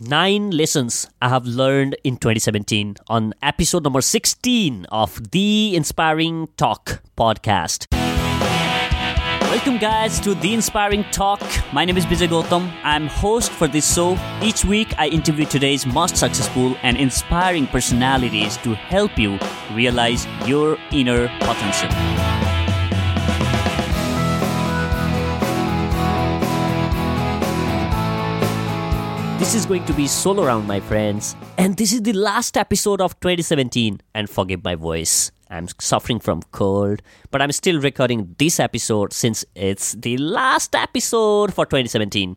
nine lessons I have learned in 2017 on episode number 16 of the Inspiring Talk podcast. Welcome, guys, to the Inspiring Talk. My name is Bijay Gautam. I'm host for this show. Each week, I interview today's most successful and inspiring personalities to help you realize your inner potential. This is going to be solo round, my friends. And this is the last episode of 2017. And forgive my voice. I'm suffering from cold, but I'm still recording this episode since it's the last episode for 2017.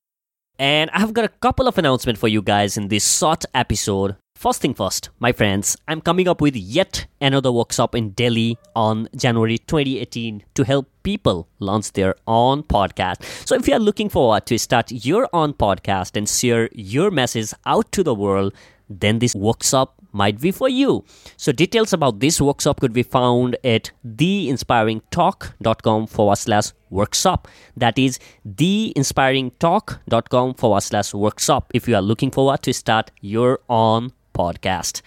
And I've got a couple of announcements for you guys in this short episode. First thing first, my friends, I'm coming up with yet another workshop in Delhi on January 2018 to help people launch their own podcast. So if you are looking forward to start your own podcast and share your message out to the world, then this workshop might be for you. So details about this workshop could be found at theinspiringtalk.com forward slash workshop. That is theinspiringtalk.com forward slash workshop if you are looking forward to start your own podcast.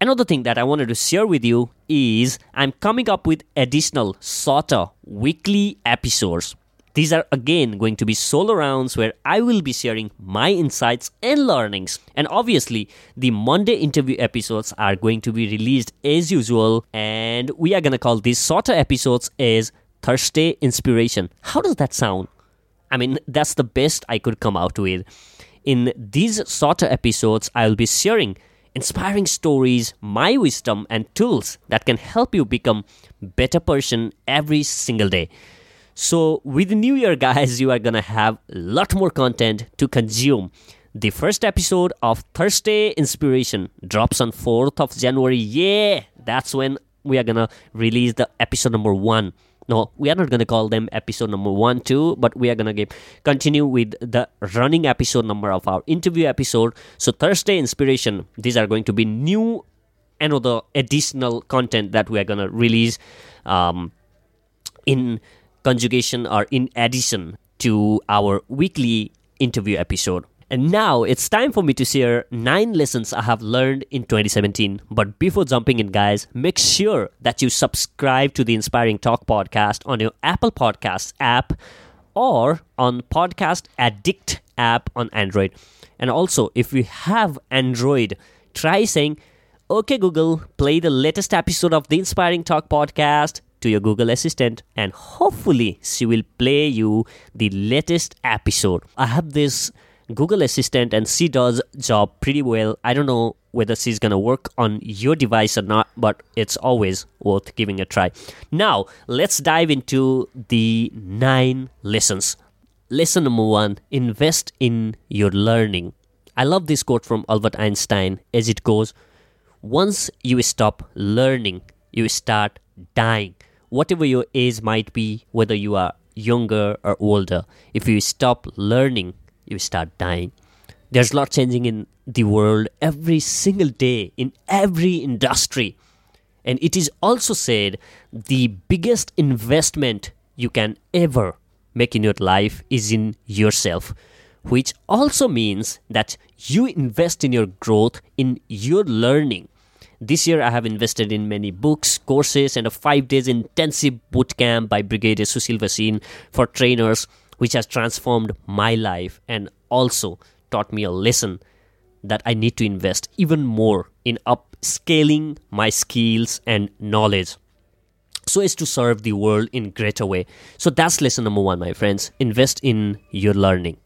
Another thing that I wanted to share with you is I'm coming up with additional SOTA weekly episodes these are again going to be solo rounds where I will be sharing my insights and learnings. And obviously, the Monday interview episodes are going to be released as usual. And we are going to call these SOTA episodes as Thursday Inspiration. How does that sound? I mean, that's the best I could come out with. In these shorter episodes, I will be sharing inspiring stories, my wisdom, and tools that can help you become better person every single day. So, with the new year, guys, you are gonna have a lot more content to consume. The first episode of Thursday Inspiration drops on 4th of January. Yeah, that's when we are gonna release the episode number one. No, we are not gonna call them episode number one, two, but we are gonna give, continue with the running episode number of our interview episode. So, Thursday Inspiration, these are going to be new another additional content that we are gonna release um, in conjugation or in addition to our weekly interview episode. And now it's time for me to share nine lessons I have learned in 2017. But before jumping in, guys, make sure that you subscribe to the Inspiring Talk podcast on your Apple Podcasts app or on Podcast Addict app on Android. And also, if you have Android, try saying, Okay, Google, play the latest episode of the Inspiring Talk podcast to your Google Assistant and hopefully she will play you the latest episode. I have this Google Assistant and she does job pretty well. I don't know whether she's to work on your device or not, but it's always worth giving a try. Now, let's dive into the 9 lessons. Lesson number 1, invest in your learning. I love this quote from Albert Einstein as it goes, once you stop learning, you start dying whatever your age might be, whether you are younger or older, if you stop learning, you start dying. There's a lot changing in the world every single day, in every industry. And it is also said the biggest investment you can ever make in your life is in yourself, which also means that you invest in your growth, in your learning this year, I have invested in many books, courses, and a five days intensive boot camp by Brigadier Sushil Bhasin for trainers, which has transformed my life and also taught me a lesson that I need to invest even more in upscaling my skills and knowledge so as to serve the world in greater way. So that's lesson number 1 my friends. Invest in your learning.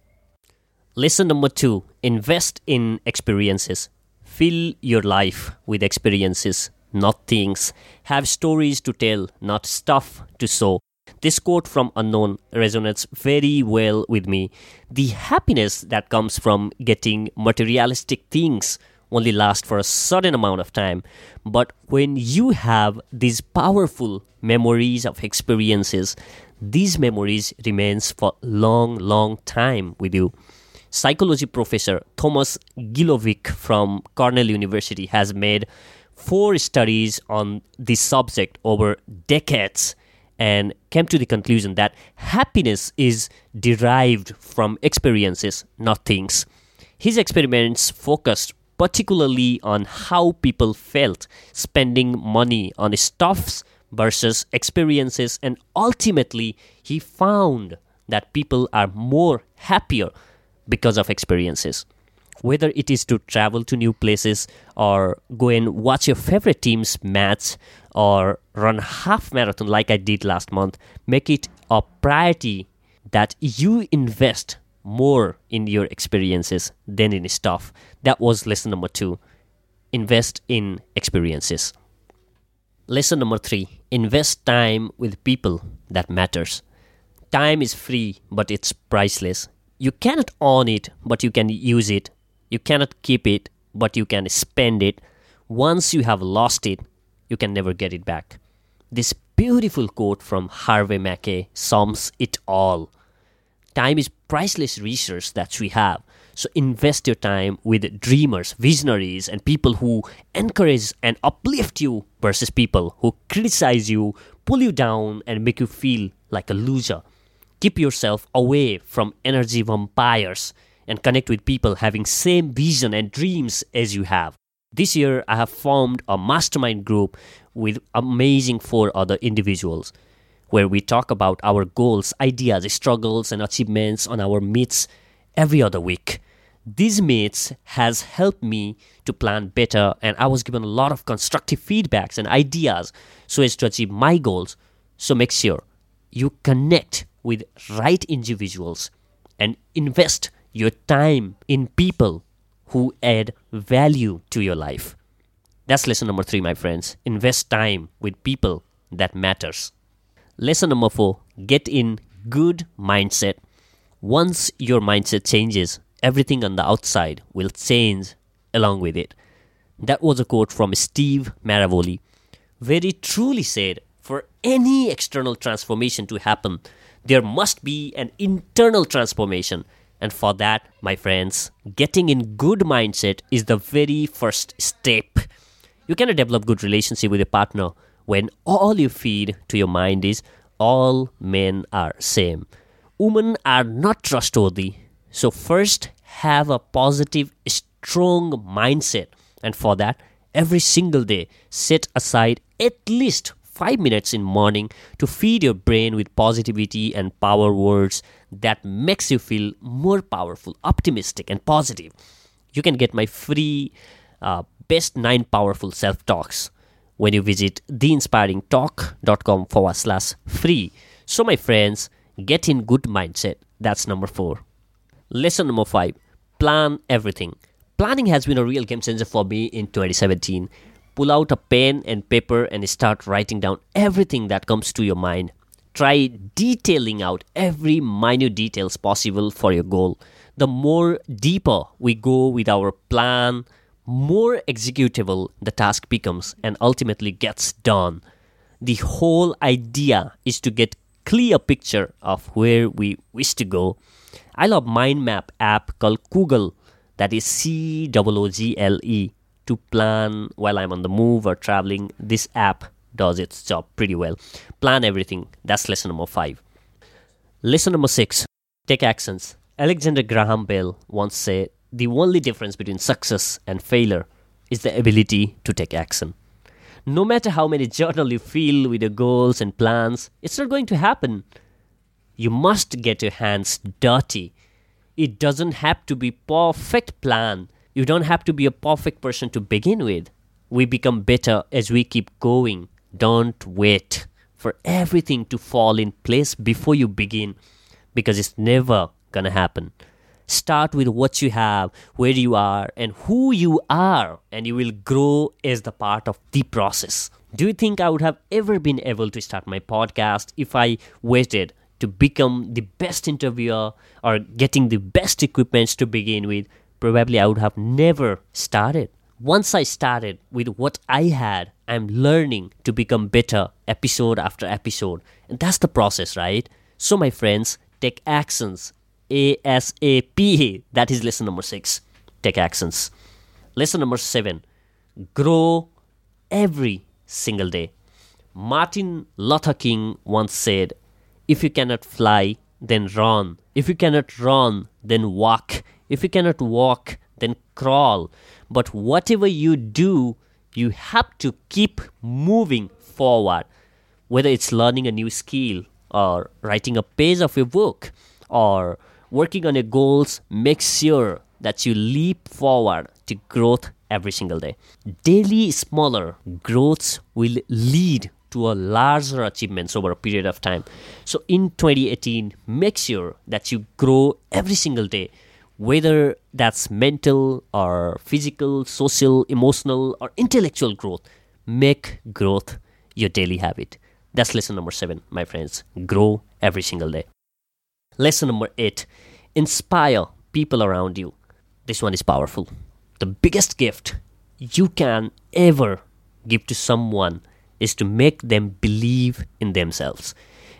Lesson number 2, invest in experiences. Fill your life with experiences, not things. Have stories to tell, not stuff to show. This quote from Unknown resonates very well with me. The happiness that comes from getting materialistic things only lasts for a certain amount of time. But when you have these powerful memories of experiences, these memories remains for long, long time with you psychology professor Thomas Gilovich from Cornell University has made four studies on this subject over decades and came to the conclusion that happiness is derived from experiences, not things. His experiments focused particularly on how people felt spending money on stuffs versus experiences, and ultimately, he found that people are more happier because of experiences. Whether it is to travel to new places or go and watch your favorite team's match or run half marathon like I did last month, make it a priority that you invest more in your experiences than in stuff. That was lesson number two. Invest in experiences. Lesson number three invest time with people that matters. Time is free, but it's priceless. You cannot own it, but you can use it. You cannot keep it, but you can spend it. Once you have lost it, you can never get it back. This beautiful quote from Harvey Mackay sums it all. Time is priceless resource that we have. So invest your time with dreamers, visionaries, and people who encourage and uplift you versus people who criticize you, pull you down, and make you feel like a loser. Keep yourself away from energy vampires and connect with people having same vision and dreams as you have. This year I have formed a mastermind group with amazing four other individuals where we talk about our goals, ideas, struggles and achievements on our meets every other week. These meets has helped me to plan better and I was given a lot of constructive feedbacks and ideas so as to achieve my goals. So make sure you connect with right individuals and invest your time in people who add value to your life. That's lesson number 3 my friends. Invest time with people that matters. Lesson number 4, get in good mindset. Once your mindset changes, everything on the outside will change along with it. That was a quote from Steve Maraboli. Very truly said, for any external transformation to happen, there must be an internal transformation. And for that, my friends, getting in good mindset is the very first step. You cannot develop good relationship with your partner when all you feed to your mind is all men are same. Women are not trustworthy. So first have a positive, strong mindset. And for that, every single day, set aside at least five minutes in morning to feed your brain with positivity and power words that makes you feel more powerful, optimistic, and positive. You can get my free uh, best nine powerful self talks when you visit theinspiringtalk.com forward slash free. So, my friends, get in good mindset. That's number four. Lesson number five plan everything. Planning has been a real game changer for me in 2017 pull out a pen and paper and start writing down everything that comes to your mind. Try detailing out every minute details possible for your goal. The more deeper we go with our plan, more executable the task becomes and ultimately gets done. The whole idea is to get clear picture of where we wish to go. I love mind map app called Coggle that is C O O G L E to plan while I'm on the move or traveling, this app does its job pretty well. Plan everything. That's lesson number five. Lesson number six take actions. Alexander Graham Bell once said the only difference between success and failure is the ability to take action. No matter how many journal you fill with your goals and plans, it's not going to happen. You must get your hands dirty. It doesn't have to be perfect plan you don't have to be a perfect person to begin with. We become better as we keep going. Don't wait for everything to fall in place before you begin because it's never gonna happen. Start with what you have, where you are, and who you are, and you will grow as the part of the process. Do you think I would have ever been able to start my podcast if I waited to become the best interviewer or getting the best equipment to begin with? Probably I would have never started. Once I started with what I had, I'm learning to become better episode after episode. And that's the process, right? So, my friends, take actions. ASAP. That is lesson number six. Take actions. Lesson number seven grow every single day. Martin Luther King once said, If you cannot fly, then run. If you cannot run, then walk. If you cannot walk, then crawl. But whatever you do, you have to keep moving forward. Whether it's learning a new skill, or writing a page of your book, or working on your goals, make sure that you leap forward to growth every single day. Daily smaller growths will lead to a larger achievements over a period of time. So in 2018, make sure that you grow every single day, whether that's mental or physical, social, emotional, or intellectual growth. Make growth your daily habit. That's lesson number seven, my friends. Grow every single day. Lesson number eight inspire people around you. This one is powerful. The biggest gift you can ever give to someone is to make them believe in themselves.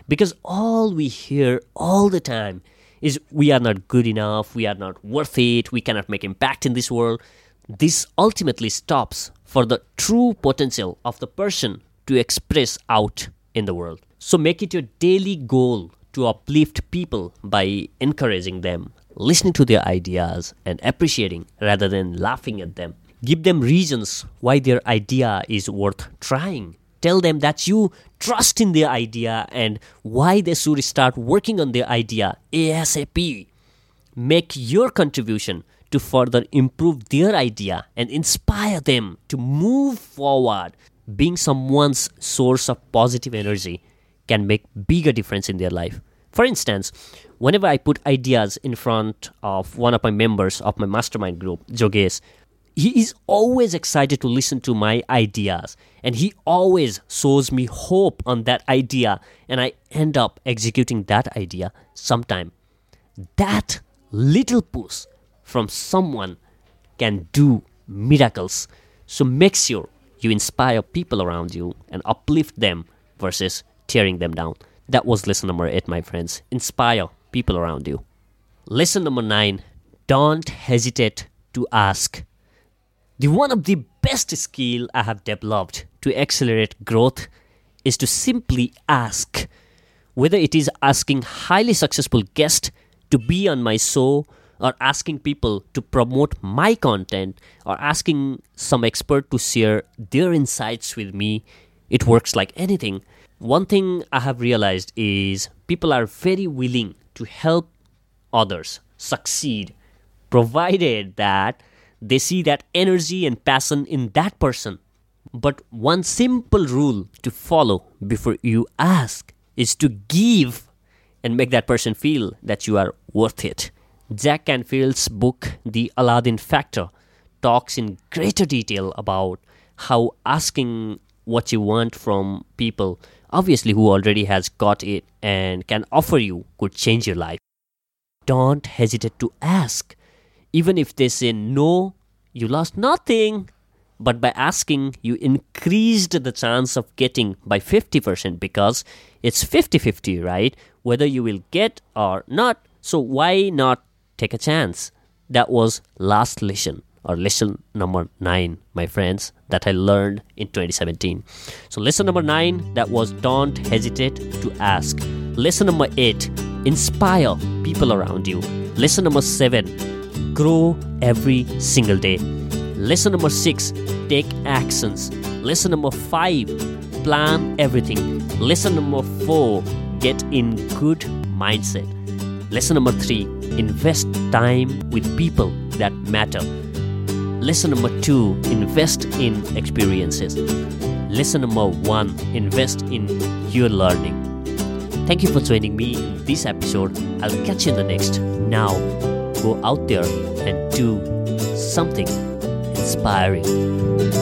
Because all we hear all the time is we are not good enough, we are not worth it, we cannot make impact in this world. This ultimately stops for the true potential of the person to express out in the world. So make it your daily goal to uplift people by encouraging them, listening to their ideas, and appreciating rather than laughing at them. Give them reasons why their idea is worth trying. Tell them that you trust in their idea and why they should start working on their idea ASAP. Make your contribution to further improve their idea and inspire them to move forward. Being someone's source of positive energy can make bigger difference in their life. For instance, whenever I put ideas in front of one of my members of my mastermind group, Jogesh, he is always excited to listen to my ideas and he always shows me hope on that idea and I end up executing that idea sometime. That little push from someone can do miracles. So make sure you inspire people around you and uplift them versus tearing them down. That was lesson number eight, my friends. Inspire people around you. Lesson number nine don't hesitate to ask. The one of the best skill I have developed to accelerate growth is to simply ask. Whether it is asking highly successful guests to be on my show or asking people to promote my content or asking some expert to share their insights with me, it works like anything. One thing I have realized is people are very willing to help others succeed, provided that they see that energy and passion in that person. But one simple rule to follow before you ask is to give and make that person feel that you are worth it. Jack Canfield's book, The Aladdin Factor, talks in greater detail about how asking what you want from people obviously who already has got it and can offer you could change your life don't hesitate to ask even if they say no you lost nothing but by asking you increased the chance of getting by 50% because it's 50-50 right whether you will get or not so why not take a chance that was last lesson or lesson number nine, my friends, that I learned in 2017. So, lesson number nine that was don't hesitate to ask. Lesson number eight, inspire people around you. Lesson number seven, grow every single day. Lesson number six, take actions. Lesson number five, plan everything. Lesson number four, get in good mindset. Lesson number three, invest time with people that matter. Lesson number two invest in experiences. Lesson number one invest in your learning. Thank you for joining me in this episode. I'll catch you in the next. Now, go out there and do something inspiring.